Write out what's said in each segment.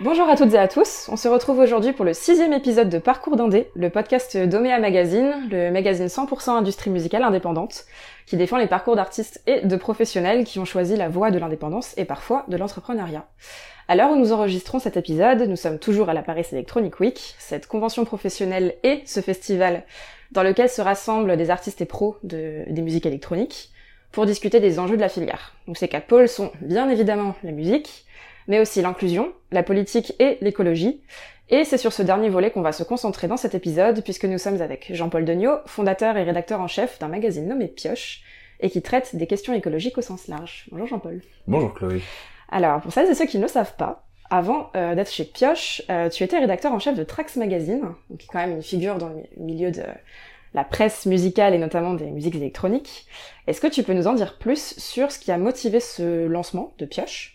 Bonjour à toutes et à tous, on se retrouve aujourd'hui pour le sixième épisode de Parcours d'Indé, le podcast d'Omea Magazine, le magazine 100% industrie musicale indépendante, qui défend les parcours d'artistes et de professionnels qui ont choisi la voie de l'indépendance et parfois de l'entrepreneuriat. À l'heure où nous enregistrons cet épisode, nous sommes toujours à la Paris Electronic Week, cette convention professionnelle et ce festival dans lequel se rassemblent des artistes et pros de, des musiques électroniques pour discuter des enjeux de la filière. Donc ces quatre pôles sont bien évidemment la musique, mais aussi l'inclusion, la politique et l'écologie. Et c'est sur ce dernier volet qu'on va se concentrer dans cet épisode, puisque nous sommes avec Jean-Paul Degnaud, fondateur et rédacteur en chef d'un magazine nommé Pioche, et qui traite des questions écologiques au sens large. Bonjour Jean-Paul. Bonjour Chloé. Alors, pour celles et ceux qui ne le savent pas, avant euh, d'être chez Pioche, euh, tu étais rédacteur en chef de Trax Magazine, qui est quand même une figure dans le milieu de la presse musicale et notamment des musiques électroniques. Est-ce que tu peux nous en dire plus sur ce qui a motivé ce lancement de Pioche?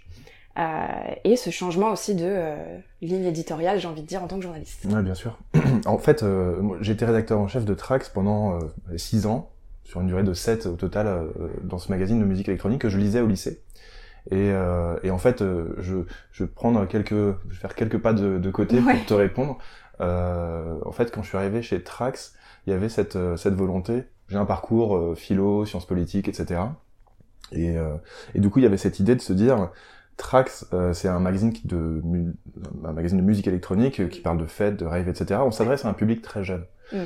Euh, et ce changement aussi de euh, ligne éditoriale, j'ai envie de dire, en tant que journaliste. Oui, bien sûr. en fait, euh, j'ai été rédacteur en chef de Trax pendant 6 ans, sur une durée de 7 au total, dans ce magazine de musique électronique que je lisais au lycée. Et, et en fait, je, je vais prendre quelques, je vais faire quelques pas de, de côté pour te répondre. en fait, quand je suis arrivé chez Trax, il y avait cette, cette volonté. J'ai un parcours philo, sciences politiques, etc. Et, et du coup, il y avait cette idée de se dire, Trax, euh, c'est un magazine de un magazine de musique électronique euh, qui parle de fêtes, de rave, etc. On s'adresse à un public très jeune. Mm.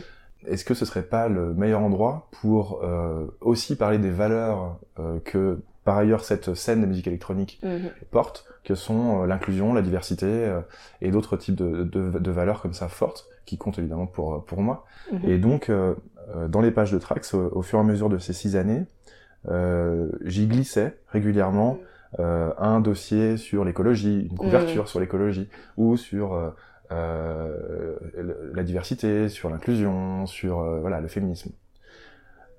Est-ce que ce serait pas le meilleur endroit pour euh, aussi parler des valeurs que par ailleurs cette scène de musique électronique mm-hmm. porte, que sont l'inclusion, la diversité et d'autres types de, de, de, valeurs comme ça fortes qui comptent évidemment pour pour moi. Mm-hmm. Et donc dans les pages de Trax, au, fur et à mesure de ces six années, j'y glissais régulièrement. Euh, un dossier sur l'écologie, une couverture mm. sur l'écologie, ou sur euh, euh la diversité, sur l'inclusion, sur voilà le féminisme.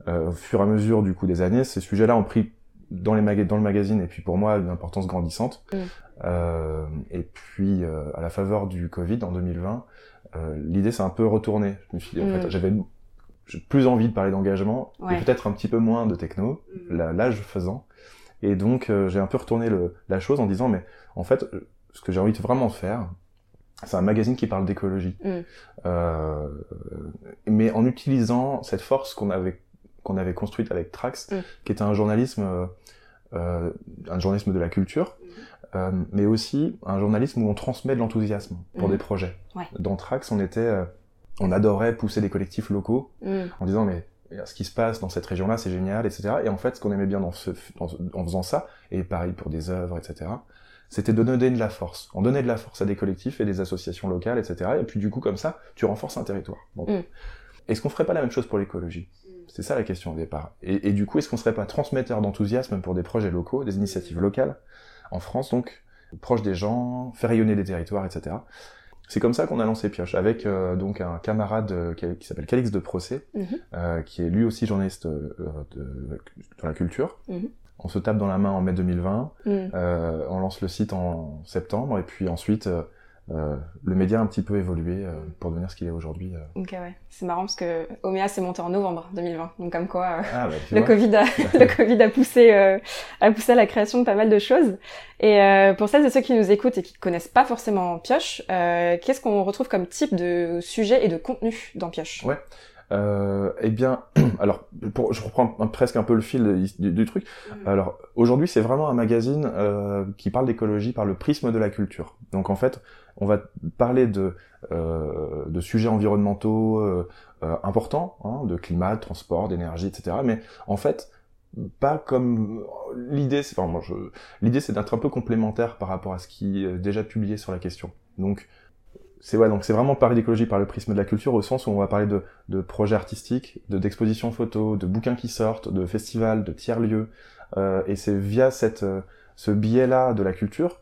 au fur et à mesure du coup des années, ces sujets-là ont pris dans, les dans le magazine et puis pour moi une importance grandissante. Mm. Euh, et puis à la faveur du Covid en 2020, euh, l'idée s'est un peu retournée. Je me suis dit, en fait, mm. j'avais plus envie de parler d'engagement et peut-être un petit peu moins de techno, l'âge faisant. Et donc euh, j'ai un peu retourné le, la chose en disant mais en fait ce que j'ai envie de vraiment faire, c'est un magazine qui parle d'écologie, mm. euh, mais en utilisant cette force qu'on avait qu'on avait construite avec Trax, mm. qui était un journalisme euh, un journalisme de la culture, mm. euh, mais aussi un journalisme où on transmet de l'enthousiasme pour des projets. Ouais. Dans Trax, on était euh, on adorait pousser des collectifs locaux en disant mais ce qui se passe dans cette région-là, c'est génial, etc. Et en fait, ce qu'on aimait bien dans ce, en faisant ça, et pareil pour des œuvres, etc., c'était de donner de la force. On donnait de la force à des collectifs et des associations locales, etc. Et puis du coup, comme ça, tu renforces un territoire. Bon. Mm. Est-ce qu'on ferait pas la même chose pour l'écologie? C'est ça la question au départ. Et, et du coup, est-ce qu'on serait pas transmetteur d'enthousiasme pour des projets locaux, des initiatives locales, en France donc, proche des gens, faire rayonner des territoires, etc. C'est comme ça qu'on a lancé Pioche, avec euh, donc un camarade euh, qui, s'appelle Calix de Procès, mhm. euh, qui est lui aussi journaliste de, de, la culture. Mhm. On se tape dans la main en mai 2020, mhm. on lance le site en septembre, et puis ensuite euh, le média a un petit peu évolué euh, pour devenir ce qu'il est aujourd'hui. Euh. Ok, ouais. C'est marrant parce que Omea s'est monté en novembre 2020. Donc, comme quoi, ah, bah, le, COVID a, le Covid a poussé, a poussé à la création de pas mal de choses. Et pour celles et ceux qui nous écoutent et qui connaissent pas forcément Pioche, qu'est-ce qu'on retrouve comme type de sujet et de contenu dans Pioche? Ouais. Euh, eh bien, alors, pour, je reprends presque un peu le fil du, truc. Mm. Alors, aujourd'hui, c'est vraiment un magazine euh, qui parle d'écologie par le prisme de la culture. Donc, en fait, on va parler de, euh, de sujets environnementaux euh, euh, importants, hein, de climat, de transport, d'énergie, etc. Mais en fait, pas comme l'idée, c'est enfin, je... l'idée, c'est d'être un peu complémentaire par rapport à ce qui est déjà publié sur la question. Donc, c'est ouais, donc c'est vraiment parler d'écologie par le prisme de la culture au sens où on va parler de, projets artistiques, de d'expositions photos, de bouquins qui sortent, de festivals, de tiers lieux, euh, et c'est via cette ce biais-là de la culture,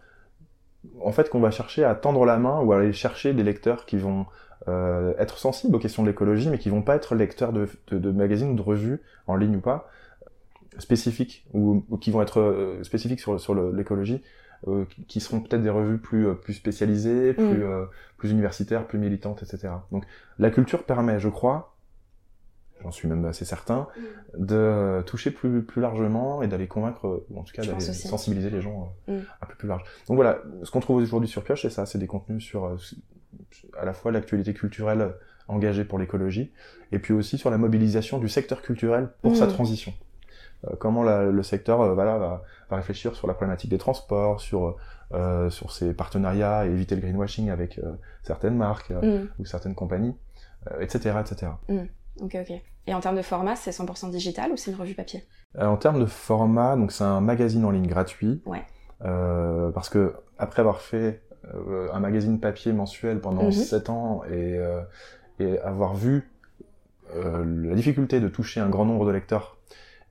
en fait, qu'on va chercher à tendre la main ou à aller chercher des lecteurs qui vont euh, être sensibles aux questions de l'écologie, mais qui vont pas être lecteurs de, de magazines ou de revues en ligne ou pas spécifiques ou, ou qui vont être euh, spécifiques sur, sur l'écologie euh, qui seront peut-être des revues plus euh, plus spécialisées, plus mm. euh, plus universitaires, plus militantes, etc. Donc la culture permet, je crois, j'en suis même assez certain, de toucher plus, plus largement et d'aller convaincre, ou en tout cas d'aller sensibiliser les gens euh, Mm. un peu plus large. Donc voilà, ce qu'on trouve aujourd'hui sur Pioche, c'est ça, c'est des contenus sur euh, à la fois l'actualité culturelle engagée pour l'écologie, et puis aussi sur la mobilisation du secteur culturel pour Mm. sa transition. Euh, comment la- le secteur euh, voilà, va, va réfléchir sur la problématique des transports, sur, euh, sur ses partenariats et éviter le greenwashing avec certaines marques Mm. ou certaines compagnies, etc., etc. Ok, ok. Et en termes de format, c'est 100% digital ou c'est une revue papier? En termes de format, donc c'est un magazine en ligne gratuit. Ouais. Euh, parce que après avoir fait euh, un magazine papier mensuel pendant Mhm. 7 ans et, euh, et avoir vu la difficulté de toucher un grand nombre de lecteurs,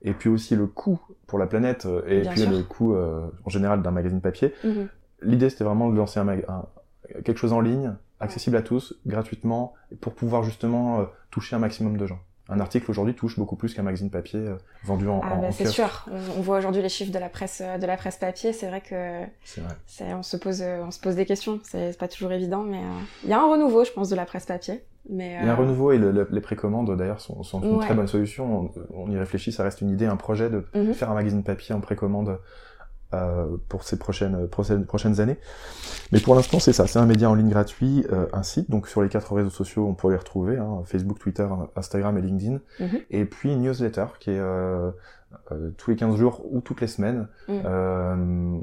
et puis aussi le coût pour la planète, euh, et Bien puis sûr. le coût euh, en général d'un magazine papier, Mhm. l'idée c'était vraiment de lancer un, mag- un- quelque chose en ligne, accessible à tous, gratuitement, pour pouvoir justement euh, toucher un maximum de gens. Un article aujourd'hui touche beaucoup plus qu'un magazine papier euh, vendu en, Ah bah, c'est sûr. On, on voit aujourd'hui les chiffres de la presse de la presse papier. C'est vrai que C'est vrai. on se pose on se pose des questions. C'est, pas toujours évident, mais il y a un renouveau, je pense, de la presse papier. Mais Il y a un euh, renouveau et le- le- les précommandes d'ailleurs sont, sont une Ouais. très bonne solution. On, on y réfléchit, ça reste une idée, un projet de Mhm. faire un magazine papier en précommande euh, pour ces prochaines, prochaines, prochaines années. Mais pour l'instant, c'est ça, c'est un média en ligne gratuit, euh, un site, donc sur les quatre réseaux sociaux, on peut les retrouver, hein, Facebook, Twitter, Instagram et LinkedIn. Mhm. Et puis une newsletter qui est euh, euh, tous les 15 jours ou toutes les semaines, Mhm. euh,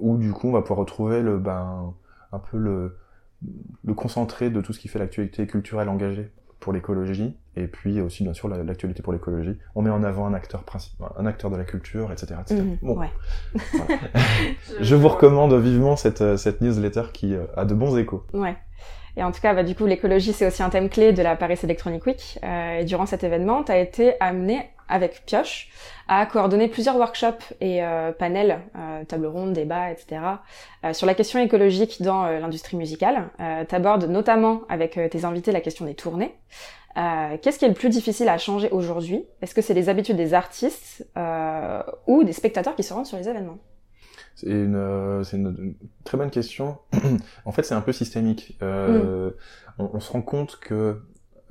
où du coup on va pouvoir retrouver le, ben, un peu le, le concentré de tout ce qui fait l'actualité culturelle engagée pour l'écologie, et puis aussi bien sûr la- l'actualité pour l'écologie. On met en avant un acteur principal, un acteur de la culture, etc. etc. Mhm. Bon, Ouais. je vous recommande vivement cette, euh, cette newsletter qui euh, a de bons échos. Ouais. Et en tout cas, bah, du coup, l'écologie, c'est aussi un thème clé de la Paris Electronic Week. Euh, et durant cet événement, tu as été amené avec Pioche à coordonner plusieurs workshops et euh, panels, euh, tables rondes, débats, etc., euh, sur la question écologique dans euh, l'industrie musicale. Euh, tu abordes notamment avec euh, tes invités la question des tournées. Euh, Qu'est-ce qui est le plus difficile à changer aujourd'hui? Est-ce que c'est les habitudes des artistes euh, ou des spectateurs qui se rendent sur les événements? C'est une, euh, c'est une, une très bonne question. en fait, c'est un peu systémique. Euh, on, on se rend compte que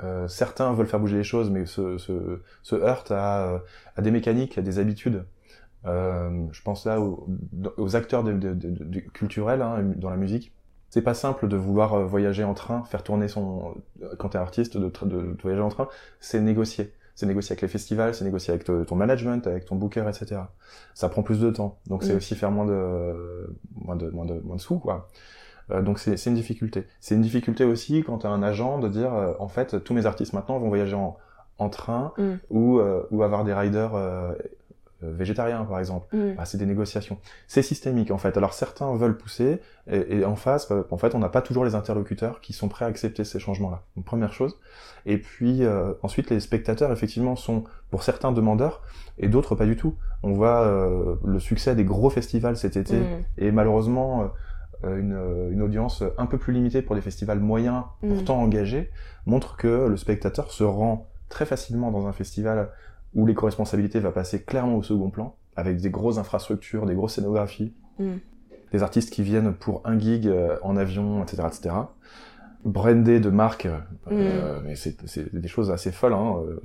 euh, certains veulent faire bouger les choses, mais se, se, se heurtent à, euh, à des mécaniques, à des habitudes. Euh, je pense là aux, aux acteurs de, de, de- de- culturels hein, dans la musique. C'est pas simple de vouloir euh, voyager en train, faire tourner son. Quand t'es artiste, de, de, de voyager en train, c'est négocier. C'est négocier avec les festivals, c'est négocier avec te- ton management, avec ton booker, etc. Ça prend plus de temps. Donc c'est aussi faire moins de, moins de, moins de, moins de sous, quoi. Euh, donc c'est une difficulté. C'est une difficulté aussi quand t'as un agent de dire, euh, en fait, tous mes artistes maintenant vont voyager en, en train Mm. ou, euh, ou avoir des riders végétariens, par exemple. Mm. Bah, c'est des négociations. C'est systémique en fait. Alors certains veulent pousser et, et en face, bah, en fait, on n'a pas toujours les interlocuteurs qui sont prêts à accepter ces changements-là. Donc, première chose. Et puis ensuite, les spectateurs effectivement sont pour certains demandeurs et d'autres pas du tout. On voit euh, le succès des gros festivals cet été Mm. et malheureusement une, euh, une audience un peu plus limitée pour des festivals moyens, Mm. pourtant engagés, montre que le spectateur se rend très facilement dans un festival où l'éco-responsabilité va passer clairement au second plan, avec des grosses infrastructures, des grosses scénographies, Mm. des artistes qui viennent pour un gig euh, en avion, etc., etc. Brandés de marques, euh, mais c'est des choses assez folles. Hein, euh,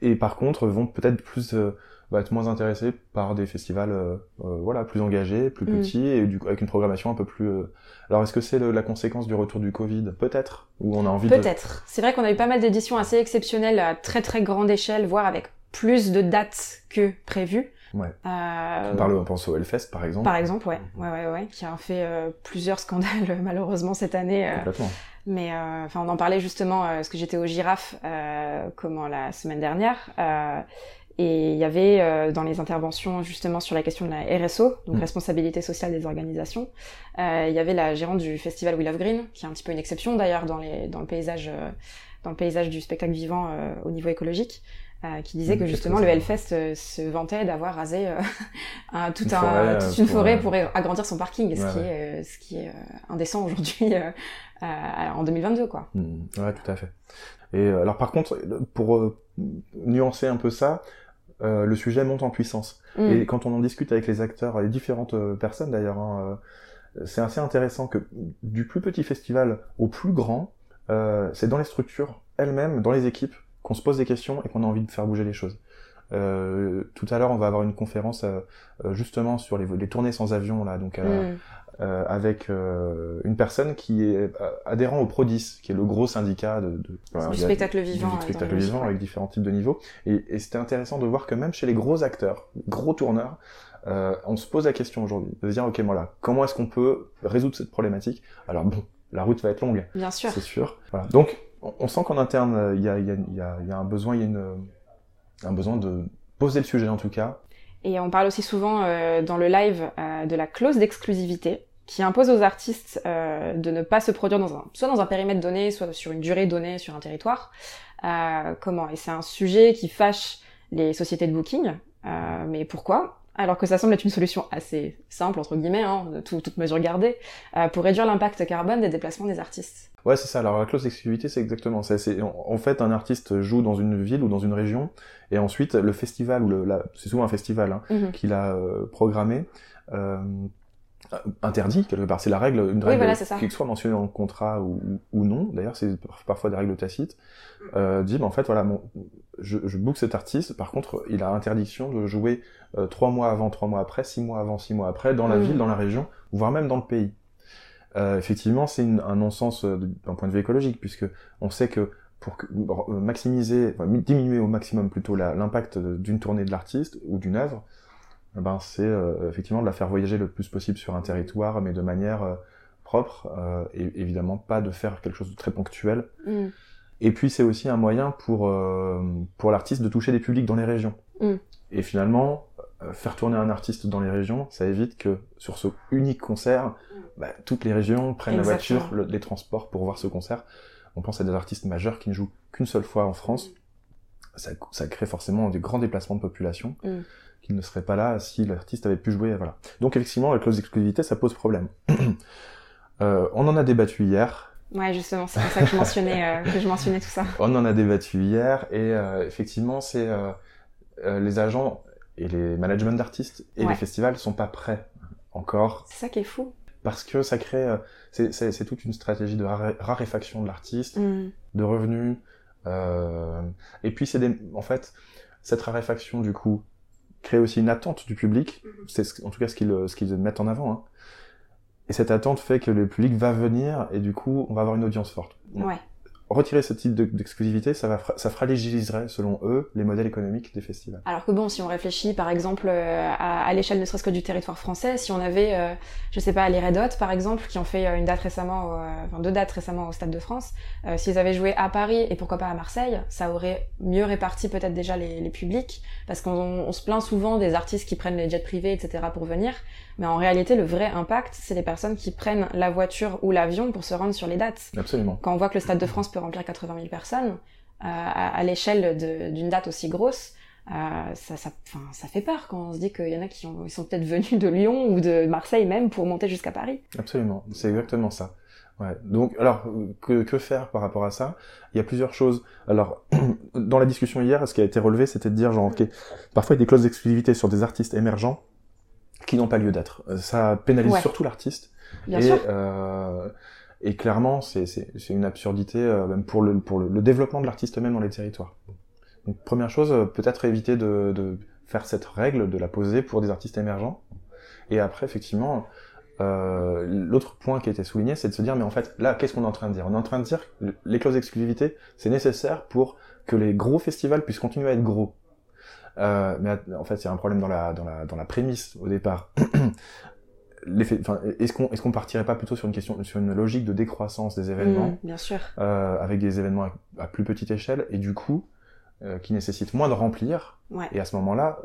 et, et par contre, vont peut-être plus euh, va être moins intéressés par des festivals, euh, euh, voilà, plus engagés, plus Mm. petits et du coup avec une programmation un peu plus. euh, Alors, est-ce que c'est la conséquence du retour du Covid? Peut-être. Ou on a envie de Peut-être. C'est vrai qu'on a eu pas mal d'éditions assez exceptionnelles à très très grande échelle, voire avec plus de dates que prévu. Ouais. Euh, On parle, on pense au Hellfest par exemple. Par exemple, ouais, ouais, ouais, ouais, qui a fait euh, plusieurs scandales malheureusement cette année. euh, Complètement. mais euh, enfin, on en parlait justement euh, parce que j'étais au Girafe euh, comment la semaine dernière. Et il y avait euh, dans les interventions justement sur la question de la RSO, donc Mm. responsabilité sociale des organisations, euh, il y avait la gérante du festival We Love Green, qui est un petit peu une exception d'ailleurs dans, les, dans, le paysage, euh, dans le paysage du spectacle vivant euh, au niveau écologique, euh, qui disait Mm, que justement le. Hellfest euh, se vantait d'avoir rasé euh, un, tout Une un, forêt, toute une pour, forêt pour agrandir son parking, ce Ouais, qui est, ce qui est euh, indécent aujourd'hui euh, euh, en 2022 quoi. Mm, Ouais, tout à fait. Et alors par contre, pour euh, nuancer un peu ça, euh, le sujet monte en puissance. Mm. Et quand on en discute avec les acteurs, les différentes euh, personnes d'ailleurs, hein, euh, c'est assez intéressant que du plus petit festival au plus grand, euh, c'est dans les structures elles-mêmes, dans les équipes, qu'on se pose des questions et qu'on a envie de faire bouger les choses. Euh, tout à l'heure, on va avoir une conférence euh, justement sur les, les, tournées sans avion là, donc mm. avec une personne qui est adhérent au Prodis, qui est le gros syndicat de, de du spectacle vivant, du spectacle vivant avec différents types de niveaux. Et, et c'était intéressant de voir que même chez les gros acteurs, gros tourneurs, on se pose la question aujourd'hui de se dire ok voilà, comment est-ce qu'on peut résoudre cette problématique? Alors bon, la route va être longue, bien sûr, c'est sûr. Voilà. Donc on sent qu'en interne il y a, y, a, y, a, y a un besoin, il y a une un besoin de poser le sujet en tout cas. Et on parle aussi souvent euh, dans le live euh, de la clause d'exclusivité qui impose aux artistes euh, de ne pas se produire dans un, soit dans un périmètre donné, soit sur une durée donnée sur un territoire. Comment? Et c'est un sujet qui fâche les sociétés de booking. Mais pourquoi? Alors que ça semble être une solution assez simple, entre guillemets, hein, tout, toute mesure gardée, euh, pour réduire l'impact carbone des déplacements des artistes. Ouais, c'est ça. Alors la clause d'exclusivité, c'est exactement ça. C'est en fait un artiste joue dans une ville ou dans une région, et ensuite le festival ou le, c'est souvent un festival hein, mm -hmm. qu'il a euh, programmé. Euh, interdit quelque part. C'est la règle une règle oui, voilà, qui soit mentionnée dans le contrat ou, ou non. D'ailleurs c'est parfois des règles tacites. Euh, dit en fait voilà mon, je, je book cet artiste. Par contre il a interdiction de jouer euh, trois mois avant trois mois après six mois avant six mois après dans la mmh. ville dans la région voire même dans le pays. Euh, effectivement c'est un non-sens euh, d'un point de vue écologique puisque on sait que pour euh, maximiser enfin, diminuer au maximum plutôt l'impact d'une tournée de l'artiste ou d'une œuvre ben c'est euh, effectivement de la faire voyager le plus possible sur un territoire, mais de manière euh, propre, euh, et évidemment pas de faire quelque chose de très ponctuel. Mm. Et puis c'est aussi un moyen pour pour l'artiste de toucher des publics dans les régions. Mm. Et finalement, faire tourner un artiste dans les régions, ça évite que sur ce unique concert, mm. bah, toutes les régions prennent Exactement. la voiture, le, les transports pour voir ce concert. On pense à des artistes majeurs qui ne jouent qu'une seule fois en France. Ça, ça crée forcément des grands déplacements de population qu'il ne serait pas là si l'artiste avait pu jouer. Voilà. Donc effectivement, la clause d'exclusivité, ça pose problème. euh, on en a débattu hier. Ouais, justement, c'est pour ça que je mentionnais, euh, que je mentionnais tout ça. On en a débattu hier et euh, effectivement, c'est les agents et les managements d'artistes et ouais. les festivals sont pas prêts encore. C'est ça qui est fou. Parce que ça crée, c'est toute une stratégie de raréfaction de l'artiste, mm. de revenus, et puis c'est en fait, cette raréfaction du coup, créer aussi une attente du public. Mhm. C'est en tout cas ce qu'ils ce qu'ils mettent en avant. Hein. Et cette attente fait que le public va venir et du coup, on va avoir une audience forte. Ouais retirer ce type d'exclusivité, ça, va, ça fragiliserait, selon eux, les modèles économiques des festivals. Alors que bon, si on réfléchit, par exemple, euh, à, à l'échelle ne serait-ce que du territoire français, si on avait, euh, je sais pas, les Red Hot, par exemple, qui ont fait euh, une date récemment, euh, enfin deux dates récemment au Stade de France, s'ils avaient joué à Paris et pourquoi pas à Marseille, ça aurait mieux réparti peut-être déjà les, les publics, parce qu'on on se plaint souvent des artistes qui prennent les jets privés, etc. pour venir, mais en réalité, le vrai impact, c'est les personnes qui prennent la voiture ou l'avion pour se rendre sur les dates. Absolument. Quand on voit que le Stade de France peut remplir 80 000 personnes, euh, à, à l'échelle d'une date aussi grosse, euh, ça, ça, ça fait peur quand on se dit qu'il y en a qui ont, ils sont peut-être venus de Lyon ou de Marseille même pour monter jusqu'à Paris. Absolument, c'est exactement ça. Ouais. Donc, alors, que, que, faire par rapport à ça? Il y a plusieurs choses. Alors, dans la discussion hier, ce qui a été relevé, c'était de dire, genre, ok, parfois il y a des clauses d'exclusivité sur des artistes émergents qui n'ont pas lieu d'être. Euh, ça pénalise ouais. surtout l'artiste. Bien et, sûr. Euh, et clairement, c'est une absurdité euh, même pour le, développement de l'artiste même dans les territoires. Donc, première chose, euh, peut-être éviter de, faire cette règle, de la poser pour des artistes émergents. Et après, effectivement, euh, l'autre point qui a été souligné, c'est de se dire, mais en fait, là, qu'est-ce qu'on est en train de dire? On est en train de dire que les clauses d'exclusivité, c'est nécessaire pour que les gros festivals puissent continuer à être gros. Mais en fait, il y a un problème dans la prémisse au départ. est-ce qu'on est-ce qu'on partirait pas plutôt sur une question sur une logique de décroissance des événements mmh, bien sûr euh, avec des événements à, à, plus petite échelle et du coup euh, qui nécessitent moins de remplir ouais. et à ce moment-là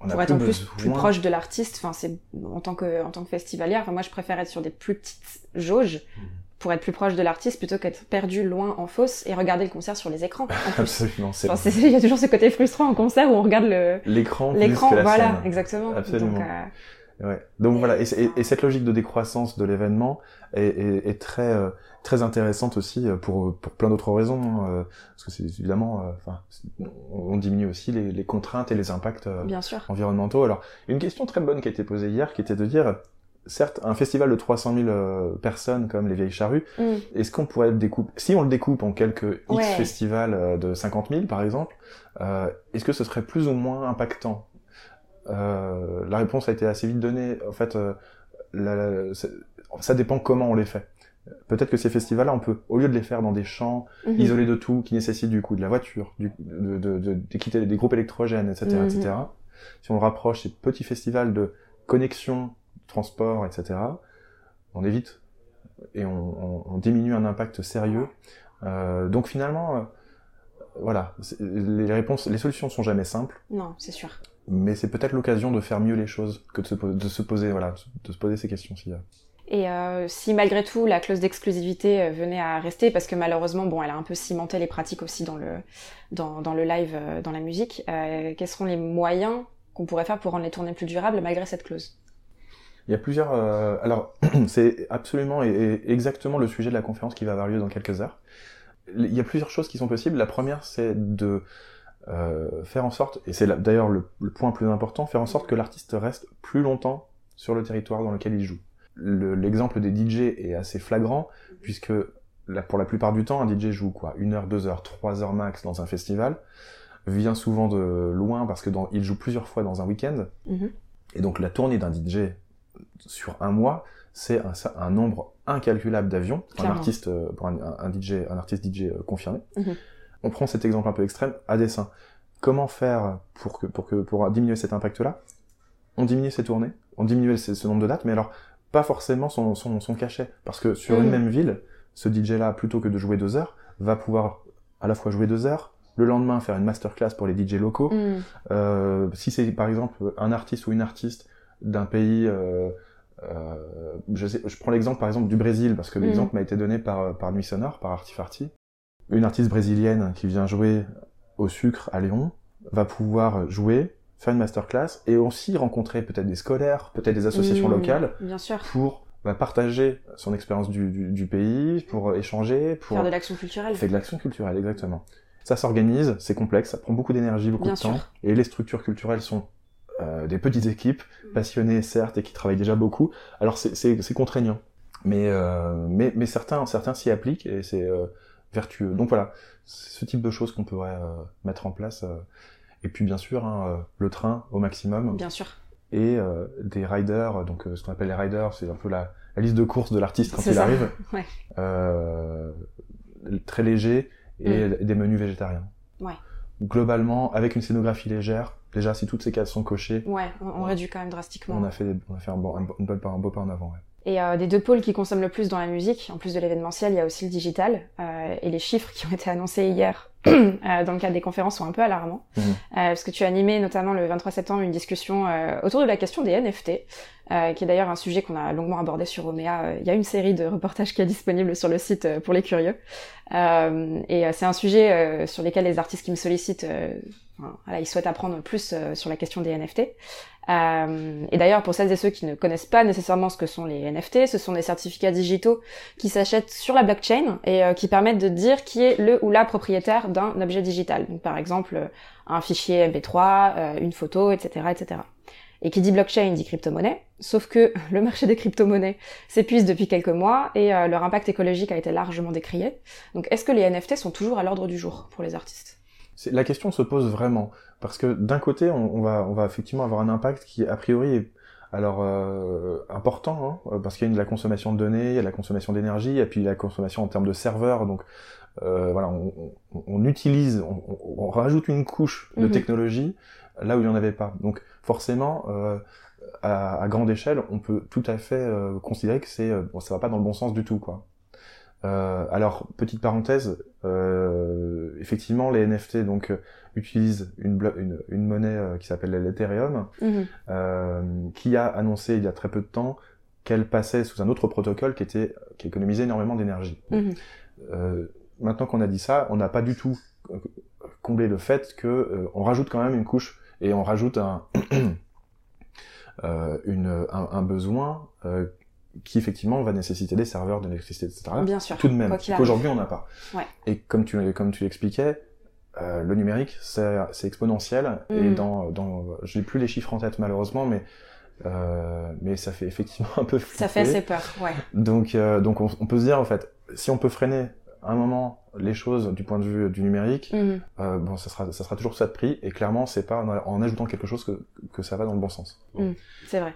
on pour a être en plus, plus proche de l'artiste enfin c'est en tant que en tant que festivalière enfin moi je préfère être sur des plus petites jauges mmh pour être plus proche de l'artiste plutôt qu'être perdu loin en fosse et regarder le concert sur les écrans. Absolument. Enfin, il y a toujours ce côté frustrant en concert où on regarde le l'écran. L'écran, voilà, scène. exactement. Absolument. Donc, euh... ouais. Donc voilà, et, et, et, cette logique de décroissance de l'événement est, est, est, très euh, très intéressante aussi euh, pour pour plein d'autres raisons, euh, parce que c'est évidemment, euh, enfin, on diminue aussi les, les, contraintes et les impacts Bien sûr. environnementaux. Alors, une question très bonne qui a été posée hier, qui était de dire certes, un festival de 300 000 euh, personnes comme les Vieilles Charrues, Mm. est-ce qu'on pourrait le découper Si on le découpe en quelques X Ouais. festivals euh, de 50 000, par exemple, euh, est-ce que ce serait plus ou moins impactant? Euh, La réponse a été assez vite donnée. En fait, euh, la- la- c'est- ça dépend comment on les fait. Peut-être que ces festivals-là, on peut, au lieu de les faire dans des champs Mhm. isolés de tout, qui nécessitent du coup de la voiture, du, de, de, de, de quitter des groupes électrogènes, etc., Mhm. etc. Si on rapproche ces petits festivals de connexion, transport, etc., on évite et on, on, on diminue un impact sérieux. Euh, donc finalement, voilà, les réponses, les solutions sont jamais simples, Non, c'est sûr. mais c'est peut-être l'occasion de faire mieux les choses que de se, po- de se poser, voilà, de se poser ces questions. Et euh, si malgré tout la clause d'exclusivité euh, venait à rester, parce que malheureusement, bon, elle a un peu cimenté les pratiques aussi dans le dans, dans le live, euh, dans la musique, euh, quels seront les moyens qu'on pourrait faire pour rendre les tournées plus durables malgré cette clause? Il y a plusieurs. euh, alors, c'est absolument et, et exactement le sujet de la conférence qui va avoir lieu dans quelques heures. Il y a plusieurs choses qui sont possibles. La première, c'est de euh, faire en sorte, et c'est d'ailleurs le, le point le plus important, faire en sorte que l'artiste reste plus longtemps sur le territoire dans lequel il joue. Le- L'exemple des DJ est assez flagrant, puisque pour la plupart du temps, un DJ joue quoi? Une heure, deux heures, trois heures max dans un festival, vient souvent de loin parce que dans, il joue plusieurs fois dans un week-end, Mhm. et donc la tournée d'un DJ sur un mois, c'est un, un nombre incalculable d'avions pour un artiste, euh, pour un, un DJ, un artiste DJ euh, confirmé. Mhm. On prend cet exemple un peu extrême à dessin. Comment faire pour que pour que pour diminuer cet impact-là? On diminue ses tournées, on diminue ce, ce nombre de dates, mais alors pas forcément son, son, son cachet, parce que sur une Mhm. même ville, ce DJ-là, plutôt que de jouer deux heures, va pouvoir à la fois jouer deux heures, le lendemain faire une masterclass pour les DJ locaux, Mm. euh, si c'est par exemple un artiste ou une artiste d'un pays, euh, je, sais, je prends l'exemple par exemple du Brésil parce que Mhm. l'exemple m'a été donné par par Nuit Sonore, par Artifarty. Une artiste brésilienne qui vient jouer au Sucre à Lyon va pouvoir jouer, faire une masterclass et aussi rencontrer peut-être des scolaires, peut-être des associations Mm. locales Bien sûr. pour bah, partager son expérience du, du, du pays, pour échanger, pour Faire de l'action culturelle. fait de l'action culturelle, exactement. Ça s'organise, c'est complexe, ça prend beaucoup d'énergie, beaucoup Bien de temps. Et les structures culturelles sont euh, des petites équipes, passionnées certes, et qui travaillent déjà beaucoup. Alors c'est- contraignant, mais, euh, mais, mais certains, certains s'y appliquent et c'est euh, vertueux. Donc voilà, c'est ce type de choses qu'on pourrait euh, mettre en place. euh. Et puis bien sûr, hein, euh, le train au maximum Bien sûr. et euh, des riders, donc euh, ce qu'on appelle les riders, c'est un peu la, la liste de courses de l'artiste quand il ça. arrive. Ouais. Euh, très léger et des menus végétariens. Ouais. Globalement, avec une scénographie légère, déjà si toutes ces cases sont cochées, Ouais, on, on réduit quand même drastiquement. on a fait, des- on a fait un, bon, un, bon- une bonne pas- un beau pas en avant. ouais. Et euh, des deux pôles qui consomment le plus dans la musique, en plus de l'événementiel, il y a aussi le digital. Euh, et les chiffres qui ont été annoncés hier dans le cadre des conférences sont un peu alarmants. Euh, parce que tu as animé notamment le 23 septembre une discussion euh, autour de la question des NFT, euh, qui est d'ailleurs un sujet qu'on a longuement abordé sur Omea. Euh, Il y a une série de reportages qui est disponible sur le site pour les curieux. Euh, et euh, c'est un sujet euh, sur lequel les artistes qui me sollicitent, euh, voilà, ils souhaitent apprendre plus euh, sur la question des NFT. Euh, et d'ailleurs, pour celles et ceux qui ne connaissent pas nécessairement ce que sont les NFT, ce sont des certificats digitaux qui s'achètent sur la blockchain et euh, qui permettent de dire qui est le ou la propriétaire d'un objet digital. Donc, par exemple, euh, un fichier MP3, euh, une photo, etc., etc. Et qui dit blockchain dit crypto-monnaie, sauf que le marché des crypto-monnaies s'épuise depuis quelques mois et leur impact écologique a été largement décrié. Donc, est-ce que les NFT sont toujours à l'ordre du jour pour les artistes? La question se pose vraiment parce que d'un côté, on, on va, on va effectivement avoir un impact qui a priori est alors euh, important hein, parce qu'il y a de la consommation de données, il y a de la consommation d'énergie, et puis la consommation en termes de serveurs. Donc euh, voilà, on, on- on utilise, on, rajoute une couche de Mhm. technologie là où il n'y en avait pas. Donc forcément, euh, à, à grande échelle, on peut tout à fait euh, considérer que c'est, euh, bon, ça va pas dans le bon sens du tout, quoi. Euh, alors petite parenthèse, euh, effectivement les NFT donc euh, utilisent une, blo- une, une monnaie euh, qui s'appelle l'Ethereum, Mhm. qui a annoncé il y a très peu de temps qu'elle passait sous un autre protocole qui était qui économisait énormément d'énergie. Mhm. Maintenant qu'on a dit ça, on n'a pas du tout comblé le fait que euh, on rajoute quand même une couche et on rajoute un une, un, un besoin qui effectivement va nécessiter des serveurs, de l'électricité, etc. Bien sûr. Tout de même, qu'aujourd'hui on n'a pas. Ouais. Et comme tu comme tu l'expliquais, euh, le numérique c'est exponentiel et Mhm. dans dans j'ai plus les chiffres en tête malheureusement, mais Euh, mais ça fait effectivement un peu Ça fait assez peur, ouais. Donc, euh, donc on, on, peut se dire en fait, si on peut freiner à un moment les choses du point de vue du numérique, Mhm. euh, bon, ça sera, ça sera toujours ça de prix. Et clairement, c'est pas en, en ajoutant quelque chose que, que ça va dans le bon sens. C'est vrai.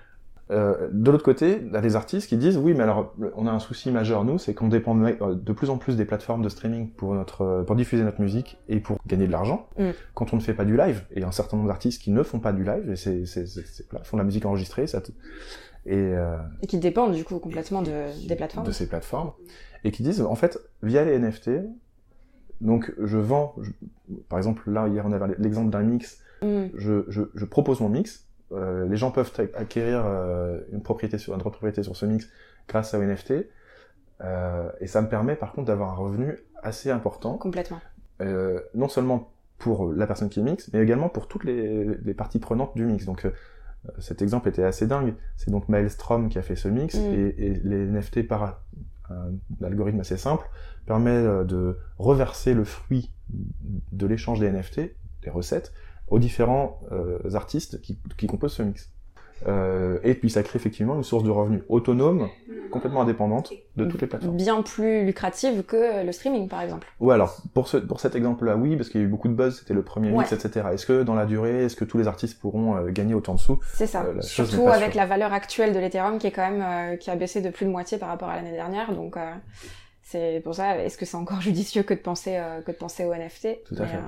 Euh, de l'autre côté, il y a des artistes qui disent oui, mais alors on a un souci majeur nous, c'est qu'on dépend de, euh, plus en plus des plateformes de streaming pour notre euh, pour diffuser notre musique et pour gagner de l'argent. Mm. Quand on ne fait pas du live, et un certain nombre d'artistes qui ne font pas du live, et c'est font de la musique enregistrée, ça te- et euh, Et qui dépendent du coup complètement de, des plateformes. de ces plateformes, et qui disent en fait via les NFT, donc je vends, je- par exemple là hier on avait l'exemple d'un mix Mhm. je, je, je propose mon mix. Euh, les gens peuvent ac- acquérir euh, une propriété sur un droit de propriété sur ce mix grâce à NFT. Euh, et ça me permet par contre d'avoir un revenu assez important, Complètement. non seulement pour la personne qui mixe, mais également pour toutes les, les parties prenantes du mix. Donc cet exemple était assez dingue. C'est donc Maelstrom qui a fait ce mix Mm. et, et les NFT par un, un algorithme assez simple permet de reverser le fruit de l'échange des NFT, des recettes, aux différents euh, artistes qui, qui composent ce mix. Euh, et puis ça crée effectivement une source de revenus autonome, complètement indépendante de toutes les plateformes. Bien plus lucrative que le streaming par exemple. Ouais, alors pour, ce, pour cet exemple-là, oui, parce qu'il y a eu beaucoup de buzz, c'était le premier mix, Ouais. etc. Est-ce que dans la durée, est-ce que tous les artistes pourront euh, gagner autant de sous? C'est ça. Euh, Surtout avec la valeur actuelle de l'Ethereum qui est quand même euh, qui a baissé de plus de moitié par rapport à l'année dernière. Donc euh, c'est pour ça. Est-ce que c'est encore judicieux que de penser euh, que de penser aux NFT Tout à Mais, fait. euh,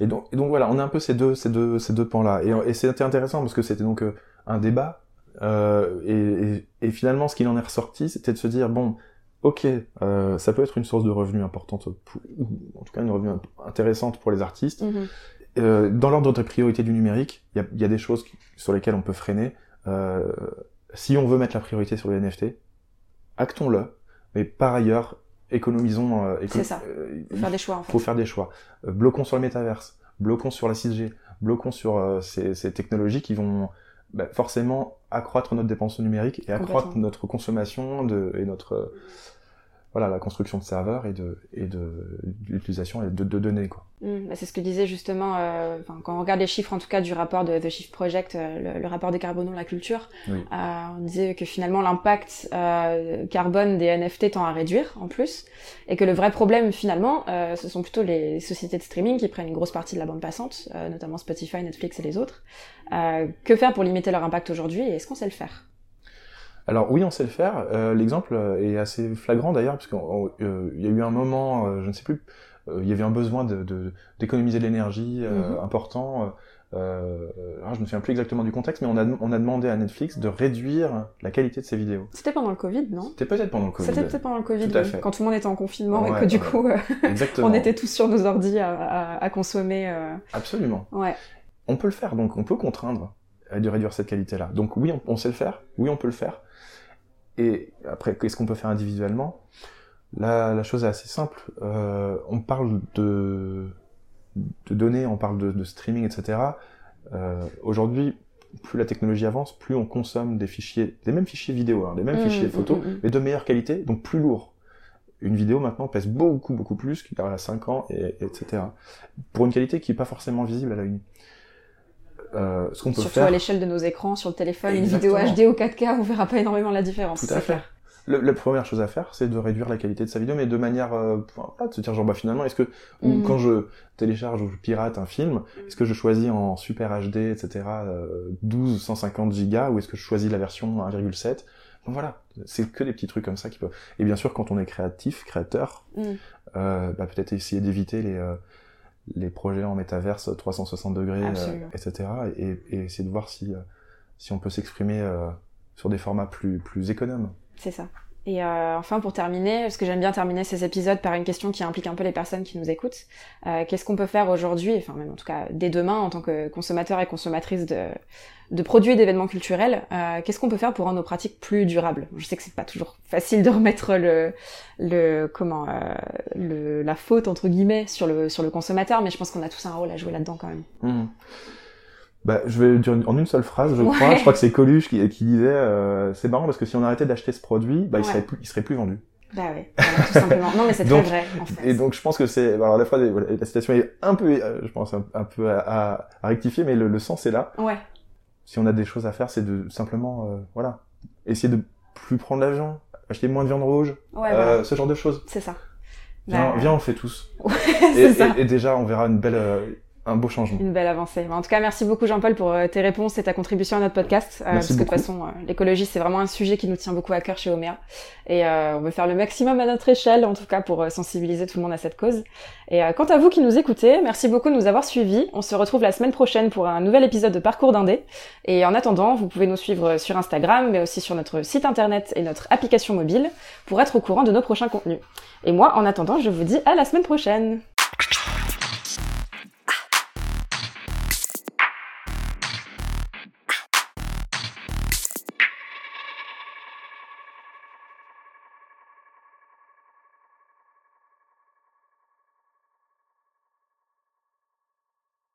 Et donc, et donc voilà, on a un peu ces deux, ces deux, ces deux pans-là. Et, et c'était intéressant parce que c'était donc euh, un débat. euh, et, et, finalement, ce qu'il en est ressorti, c'était de se dire bon, ok, ça peut être une source de revenus importante, pour, ou en tout cas une revenu intéressante pour les artistes. mhm. Dans l'ordre de priorité du numérique, il y a, il y a des choses qui- sur lesquelles on peut freiner. Si on veut mettre la priorité sur les NFT, actons-le. Mais par ailleurs, économisons. euh, éco- C'est ça. euh, Faut faire des choix en fait. faut faire des choix. Euh, bloquons sur le métaverse, bloquons sur la 6G, bloquons sur euh, ces, ces technologies qui vont bah, forcément accroître notre dépense numérique et accroître notre consommation de, et notre voilà la construction de serveurs et de et de l'utilisation de, de données quoi. Mm, bah, c'est ce que disait justement, euh, quand on regarde les chiffres en tout cas du rapport de The Shift Project, euh, le, le rapport décarbonant la culture, Oui. euh, on disait que finalement l'impact euh, carbone des NFT tend à réduire en plus, et que le vrai problème finalement, euh, ce sont plutôt les sociétés de streaming qui prennent une grosse partie de la bande passante, euh, notamment Spotify, Netflix et les autres. Euh, que faire pour limiter leur impact aujourd'hui, et est-ce qu'on sait le faire? Alors oui, on sait le faire. Euh, L'exemple est assez flagrant d'ailleurs, parce qu'il y a eu un moment, euh, je ne sais plus, euh, il y avait un besoin de- de- d'économiser de, l'énergie euh, Mhm. important. Euh, alors je me souviens plus exactement du contexte, mais on a, on a demandé à Netflix de réduire la qualité de ses vidéos. C'était pendant le Covid, non? C'était peut-être pendant le Covid. C'était peut-être pendant le Covid, Tout à oui, fait. quand tout le monde était en confinement et que du ouais. coup euh, on était tous sur nos ordi à, à- à consommer. euh, Absolument. Ouais. On peut le faire, donc on peut contraindre à de réduire cette qualité-là. Donc oui, on sait le faire. Oui, on peut le faire. Et après, qu'est-ce qu'on peut faire individuellement? La, la chose est assez simple. Euh, on parle de, de données, on parle de, de streaming, etc. Euh, Aujourd'hui, plus la technologie avance, plus on consomme des fichiers, des mêmes fichiers vidéo, hein, des mêmes Mm, fichiers mm, photos, mm, mm. mais de meilleure qualité, donc plus lourds. Une vidéo maintenant pèse beaucoup beaucoup plus qu'il y a 5 ans, et, etc. Pour une qualité qui est pas forcément visible à l'œil nu. Euh, ce qu'on peut Surtout faire, à l'échelle de nos écrans, sur le téléphone, Exactement. une vidéo HD au 4K, on verra pas énormément la différence. Tout à fait. le- la première chose à faire, c'est de réduire la qualité de sa vidéo, mais de manière, euh, pas de se dire genre bah finalement, est-ce que ou Mhm. quand je télécharge ou je pirate un film, est-ce que je choisis en super HD, etc. Euh, 12, 150 gigas, ou est-ce que je choisis la version 1,7 Bon, Voilà, c'est que des petits trucs comme ça qui peuvent. Et bien sûr, quand on est créatif, créateur, Mm. euh, bah, peut-être essayer d'éviter les euh, les projets en métaverse 360 degrés, euh, etc. Et, et essayer de voir si euh, si on peut s'exprimer euh, sur des formats plus plus économes. C'est ça. Et euh, enfin, pour terminer, parce que j'aime bien terminer ces épisodes par une question qui implique un peu les personnes qui nous écoutent, euh, qu'est-ce qu'on peut faire aujourd'hui, enfin même en tout cas dès demain en tant que consommateur et consommatrice de, de produits et d'événements culturels, euh, qu'est-ce qu'on peut faire pour rendre nos pratiques plus durables? Je sais que c'est pas toujours facile de remettre le, le comment, euh, le, la faute entre guillemets sur le sur le consommateur, mais je pense qu'on a tous un rôle à jouer là-dedans quand même. Mhm. Bah, je vais le dire en une seule phrase, je Ouais. crois. Je crois que c'est Coluche qui, qui disait euh, c'est marrant parce que si on arrêtait d'acheter ce produit, bah, il Ouais. serait plus, il serait plus vendu. Bah ouais, voilà, tout simplement. Non mais c'est très vrai en fait. Et donc je pense que c'est alors la phrase, la citation est un peu, euh, je pense un, un peu à, à- à rectifier, mais le, le sens est là. Ouais, si on a des choses à faire, c'est de simplement, euh, voilà, essayer de plus prendre l'avion, acheter moins de viande rouge, Ouais, euh, ce genre de choses. C'est ça. Viens, Bah, viens, on le fait tous. c'est Et, ça. et- et déjà, on verra une belle, euh, un beau changement. Une belle avancée. En tout cas, merci beaucoup Jean-Paul pour euh, tes réponses et ta contribution à notre podcast. euh, parce que de toute façon, euh, l'écologie, c'est vraiment un sujet qui nous tient beaucoup à cœur chez Omea. Et euh, on veut faire le maximum à notre échelle, en tout cas, pour sensibiliser tout le monde à cette cause. Et euh, quant à vous qui nous écoutez, merci beaucoup de nous avoir suivis. On se retrouve la semaine prochaine pour un nouvel épisode de Parcours d'Indé. Et en attendant, vous pouvez nous suivre sur Instagram, mais aussi sur notre site internet et notre application mobile pour être au courant de nos prochains contenus. Et moi, en attendant, je vous dis à la semaine prochaine.